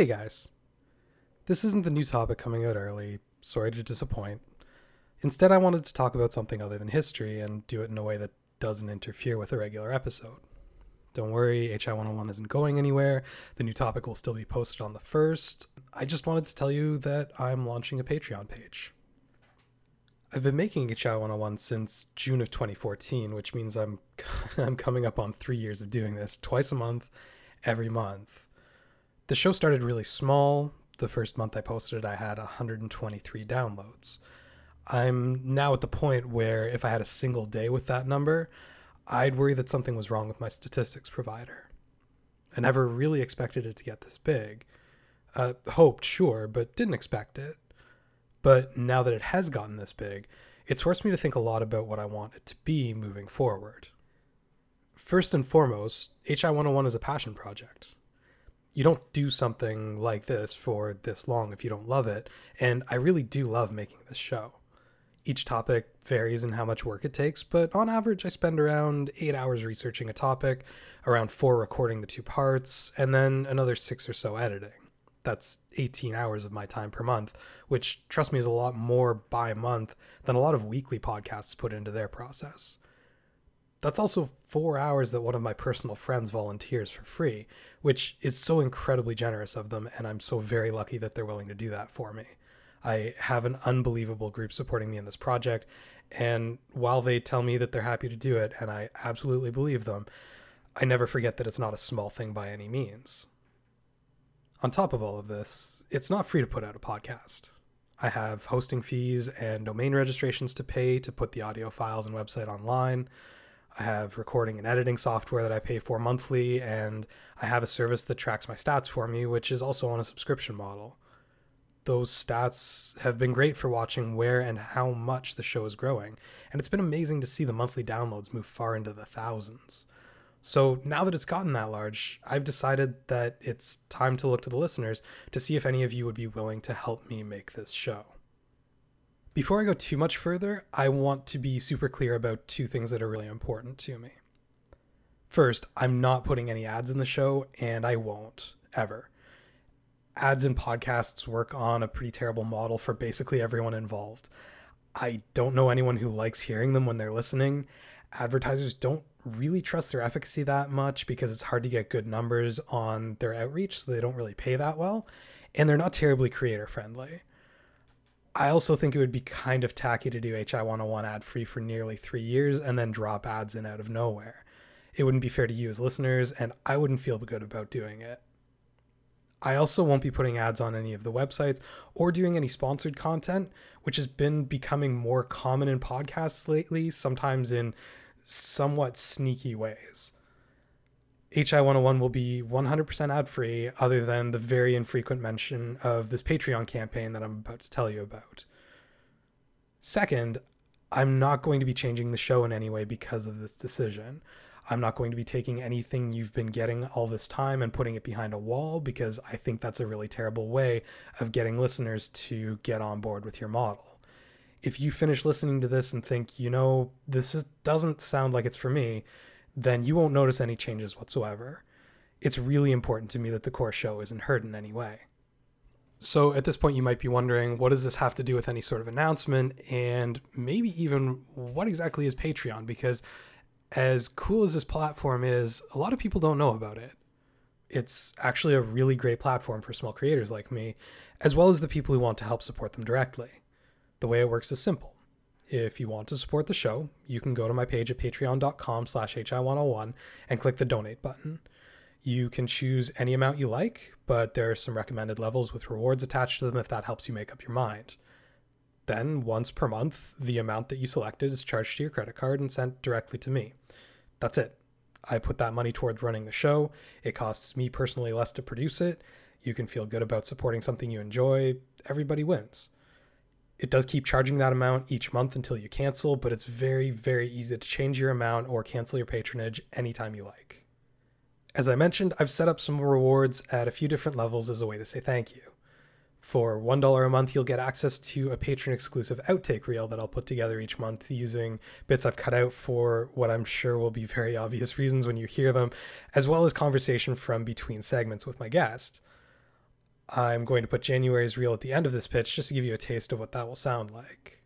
Hey guys. This isn't the new topic coming out early. Sorry to disappoint. Instead, I wanted to talk about something other than history and do it in a way that doesn't interfere with a regular episode. Don't worry, HI 101 isn't going anywhere. The new topic will still be posted on the 1st. I just wanted to tell you that I'm launching a Patreon page. I've been making HI 101 since June of 2014, which means I'm I'm coming up on 3 years of doing this twice a month, every month. The show started really small. The first month I posted it, I had 123 downloads. I'm now at the point where if I had a single day with that number, I'd worry that something was wrong with my statistics provider. I never really expected it to get this big. Uh, hoped, sure, but didn't expect it. But now that it has gotten this big, it's forced me to think a lot about what I want it to be moving forward. First and foremost, HI 101 is a passion project. You don't do something like this for this long if you don't love it, and I really do love making this show. Each topic varies in how much work it takes, but on average, I spend around eight hours researching a topic, around four recording the two parts, and then another six or so editing. That's 18 hours of my time per month, which, trust me, is a lot more by month than a lot of weekly podcasts put into their process. That's also four hours that one of my personal friends volunteers for free, which is so incredibly generous of them, and I'm so very lucky that they're willing to do that for me. I have an unbelievable group supporting me in this project. And while they tell me that they're happy to do it, and I absolutely believe them, I never forget that it's not a small thing by any means. On top of all of this, it's not free to put out a podcast. I have hosting fees and domain registrations to pay to put the audio files and website online. I have recording and editing software that I pay for monthly, and I have a service that tracks my stats for me, which is also on a subscription model those stats have been great for watching where and how much the show is growing, and it's been amazing to see the monthly downloads move far into the thousands. So now that it's gotten that large, I've decided that it's time to look to the listeners to see if any of you would be willing to help me make this show. Before I go too much further, I want to be super clear about two things that are really important to me. First, I'm not putting any ads in the show, and I won't, ever ads and podcasts work on a pretty terrible model for basically everyone involved. I don't know anyone who likes hearing them when they're listening. Advertisers don't really trust their efficacy that much because it's hard to get good numbers on their outreach, so they don't really pay that well. And they're not terribly creator friendly. I also think it would be kind of tacky to do HI 101 ad free for nearly three years and then drop ads in out of nowhere. It wouldn't be fair to you as listeners, and I wouldn't feel good about doing it. I also won't be putting ads on any of the websites or doing any sponsored content, which has been becoming more common in podcasts lately, sometimes in somewhat sneaky ways. HI 101 will be 100% ad free, other than the very infrequent mention of this Patreon campaign that I'm about to tell you about. Second, I'm not going to be changing the show in any way because of this decision. I'm not going to be taking anything you've been getting all this time and putting it behind a wall because I think that's a really terrible way of getting listeners to get on board with your model. If you finish listening to this and think, you know, this is, doesn't sound like it's for me, then you won't notice any changes whatsoever. It's really important to me that the core show isn't hurt in any way. So at this point, you might be wondering, what does this have to do with any sort of announcement? And maybe even what exactly is Patreon? Because as cool as this platform is, a lot of people don't know about it. It's actually a really great platform for small creators like me, as well as the people who want to help support them directly. The way it works is simple. If you want to support the show, you can go to my page at patreon.com slash hi101 and click the donate button. You can choose any amount you like, but there are some recommended levels with rewards attached to them if that helps you make up your mind. Then, once per month, the amount that you selected is charged to your credit card and sent directly to me. That's it. I put that money towards running the show. It costs me personally less to produce it. You can feel good about supporting something you enjoy. Everybody wins. It does keep charging that amount each month until you cancel, but it's very, very easy to change your amount or cancel your patronage anytime you like. As I mentioned, I've set up some rewards at a few different levels as a way to say thank you. For $1 a month, you'll get access to a patron exclusive outtake reel that I'll put together each month using bits I've cut out for what I'm sure will be very obvious reasons when you hear them, as well as conversation from between segments with my guest. I'm going to put January's reel at the end of this pitch just to give you a taste of what that will sound like.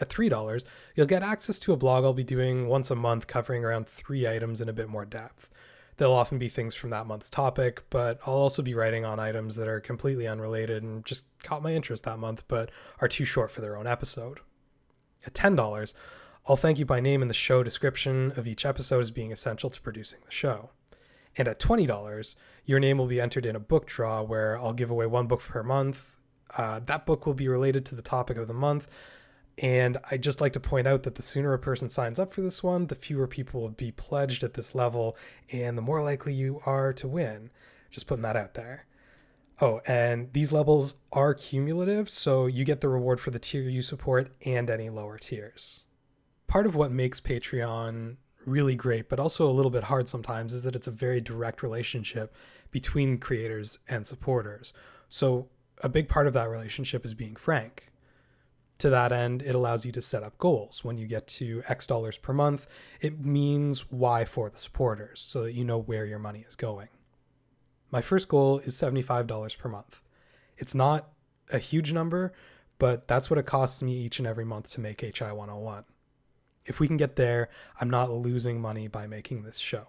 At $3, you'll get access to a blog I'll be doing once a month covering around three items in a bit more depth. They'll often be things from that month's topic, but I'll also be writing on items that are completely unrelated and just caught my interest that month but are too short for their own episode. At $10, I'll thank you by name in the show description of each episode as being essential to producing the show. And at $20, your name will be entered in a book draw where I'll give away one book per month. Uh, that book will be related to the topic of the month. And I'd just like to point out that the sooner a person signs up for this one, the fewer people will be pledged at this level, and the more likely you are to win. Just putting that out there. Oh, and these levels are cumulative, so you get the reward for the tier you support and any lower tiers. Part of what makes Patreon really great, but also a little bit hard sometimes, is that it's a very direct relationship between creators and supporters. So, a big part of that relationship is being frank. To that end, it allows you to set up goals. When you get to X dollars per month, it means Y for the supporters so that you know where your money is going. My first goal is $75 per month. It's not a huge number, but that's what it costs me each and every month to make HI 101. If we can get there, I'm not losing money by making this show.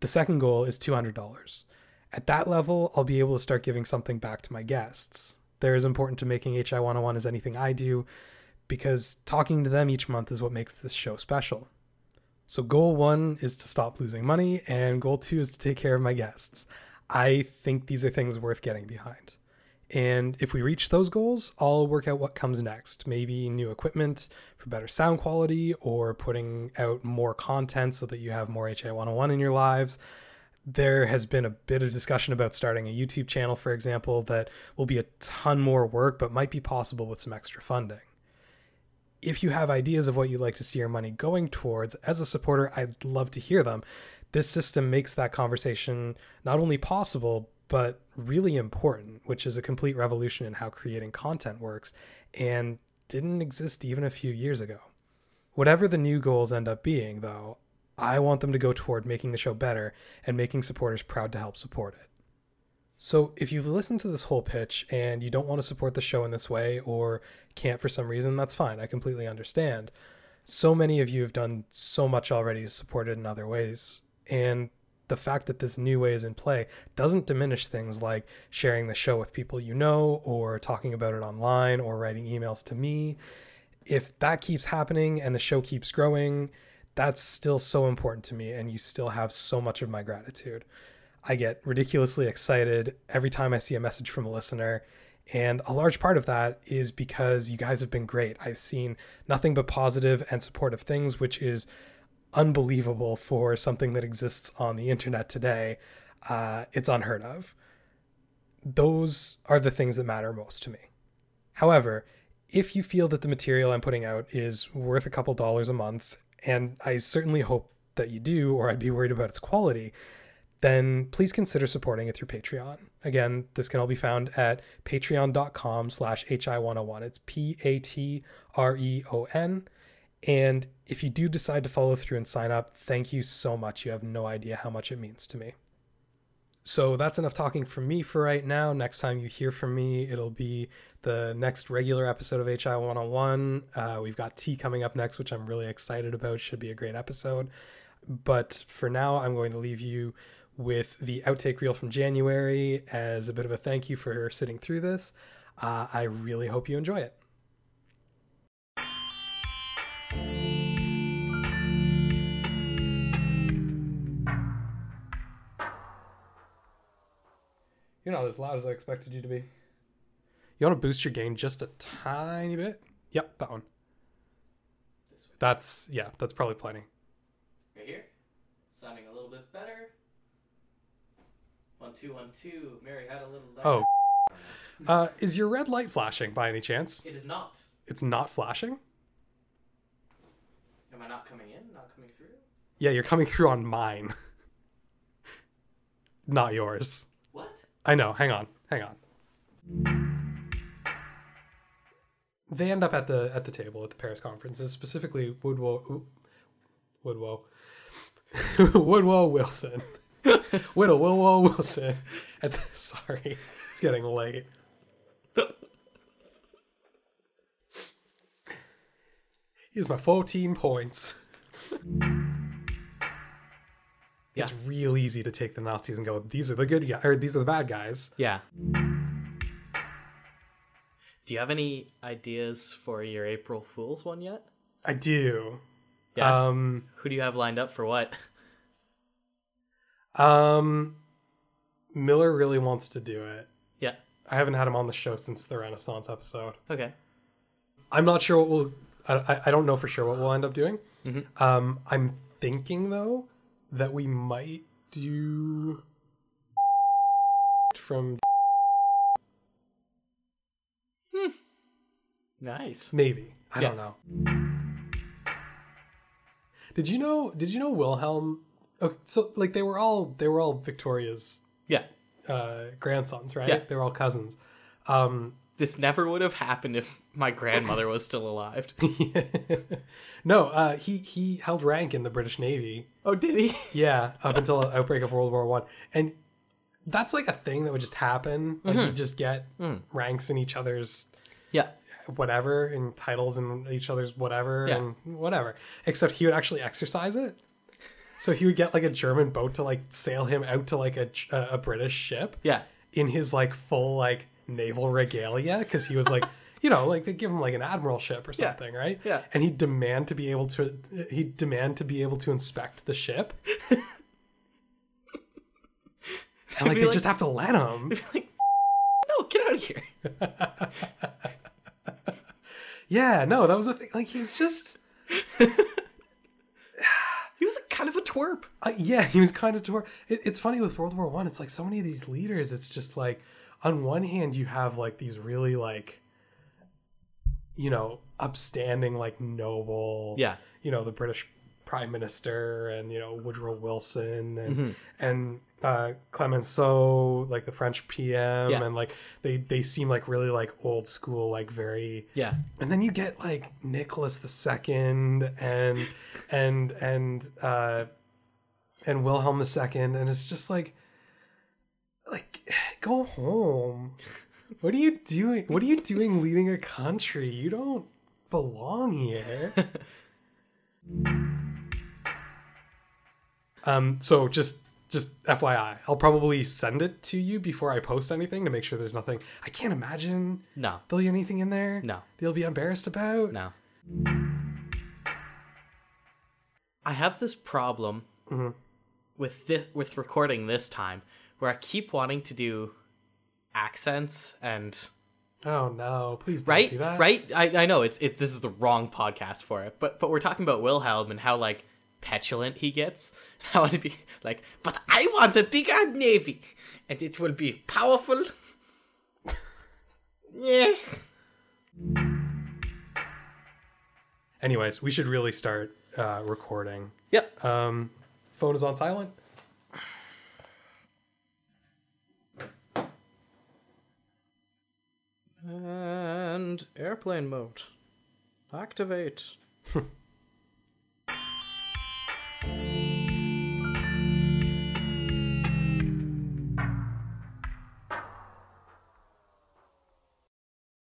The second goal is $200. At that level, I'll be able to start giving something back to my guests. They're as important to making HI 101 as anything I do because talking to them each month is what makes this show special. So, goal one is to stop losing money, and goal two is to take care of my guests. I think these are things worth getting behind. And if we reach those goals, I'll work out what comes next. Maybe new equipment for better sound quality or putting out more content so that you have more HI 101 in your lives. There has been a bit of discussion about starting a YouTube channel, for example, that will be a ton more work but might be possible with some extra funding. If you have ideas of what you'd like to see your money going towards, as a supporter, I'd love to hear them. This system makes that conversation not only possible, but really important, which is a complete revolution in how creating content works and didn't exist even a few years ago. Whatever the new goals end up being, though, I want them to go toward making the show better and making supporters proud to help support it. So, if you've listened to this whole pitch and you don't want to support the show in this way or can't for some reason, that's fine. I completely understand. So many of you have done so much already to support it in other ways. And the fact that this new way is in play doesn't diminish things like sharing the show with people you know or talking about it online or writing emails to me. If that keeps happening and the show keeps growing, that's still so important to me and you still have so much of my gratitude. I get ridiculously excited every time I see a message from a listener. And a large part of that is because you guys have been great. I've seen nothing but positive and supportive things, which is unbelievable for something that exists on the internet today. Uh, it's unheard of. Those are the things that matter most to me. However, if you feel that the material I'm putting out is worth a couple dollars a month, and I certainly hope that you do, or I'd be worried about its quality, then please consider supporting it through Patreon. Again, this can all be found at patreon.com slash HI101. It's P-A-T-R-E-O-N. And if you do decide to follow through and sign up, thank you so much. You have no idea how much it means to me. So that's enough talking from me for right now. Next time you hear from me, it'll be the next regular episode of HI 101. Uh, we've got T coming up next, which I'm really excited about. Should be a great episode. But for now, I'm going to leave you with the outtake reel from January as a bit of a thank you for sitting through this. Uh, I really hope you enjoy it. Not as loud as I expected you to be. You want to boost your gain just a tiny bit? Yep, that one. That's yeah, that's probably plenty. Right here, sounding a little bit better. One two one two. Mary had a little. Oh. Uh, is your red light flashing by any chance? It is not. It's not flashing. Am I not coming in? Not coming through? Yeah, you're coming through on mine. not yours. I know. Hang on. Hang on. They end up at the at the table at the Paris conferences, specifically Woodrow Woodrow Woodrow Wilson. Widow Willow Wilson. At the, sorry, it's getting late. Here's my 14 points. It's real easy to take the Nazis and go, these are the good guys, or these are the bad guys. Yeah. Do you have any ideas for your April Fool's one yet? I do. Yeah. Um, Who do you have lined up for what? um, Miller really wants to do it. Yeah. I haven't had him on the show since the Renaissance episode. Okay. I'm not sure what we'll. I, I- don't know for sure what we'll end up doing. Mhm. Um, I'm thinking though that we might do from hmm. Nice. maybe. I Yeah. don't know. Did you know? Did you know Wilhelm? Oh, so like they were all they were all Victoria's Yeah. uh, grandsons, right? Yeah. They were all cousins. Um, This never would have happened if my grandmother was still alive. no, uh, he he held rank in the British Navy. Oh, did he? Yeah, up until the outbreak of World War One, and that's like a thing that would just happen. Like Mm-hmm. you just get Mm. ranks in each other's Yeah. whatever, and titles in each other's whatever, Yeah. and whatever. Except he would actually exercise it. So he would get like a German boat to like sail him out to like a a a British ship Yeah. in his like full like naval regalia because he was like. You know, like they give him like an admiralship or Yeah. something, right? Yeah. And he'd demand to be able to he'd demand to be able to inspect the ship. And like they like- just have to let him. like, no, get out of here. Yeah, no, that was the thing. Like he was just He was a, kind of a twerp. uh, yeah, he was kind of toward. It, it's funny with World War One. It's like so many of these leaders. It's just like on one hand you have like these really like you know upstanding like noble Yeah. you know the British Prime Minister and you know Woodrow Wilson and Mm-hmm. and uh, Clemenceau like the French PM Yeah. and like they they seem like really like old school like very Yeah. and then you get like Nicholas the Second and and and uh and Wilhelm the Second, and it's just like like go home. What are you doing? What are you doing leading a country? You don't belong here. um so just just FYI, I'll probably send it to you before I post anything to make sure there's nothing. I can't imagine No. there'll be anything in there No. they'll be embarrassed about. No. I have this problem Mhm. with this with recording this time where I keep wanting to do accents and Oh no! Please don't right? do that. right? I, I know. It's it this is the wrong podcast for it. But but we're talking about Wilhelm and how like petulant he gets. I want to be like but I want a bigger navy. And it will be powerful. Yeah. Anyways, we should really start uh, recording. yep. Um, phone is on silent. Airplane mode. Activate.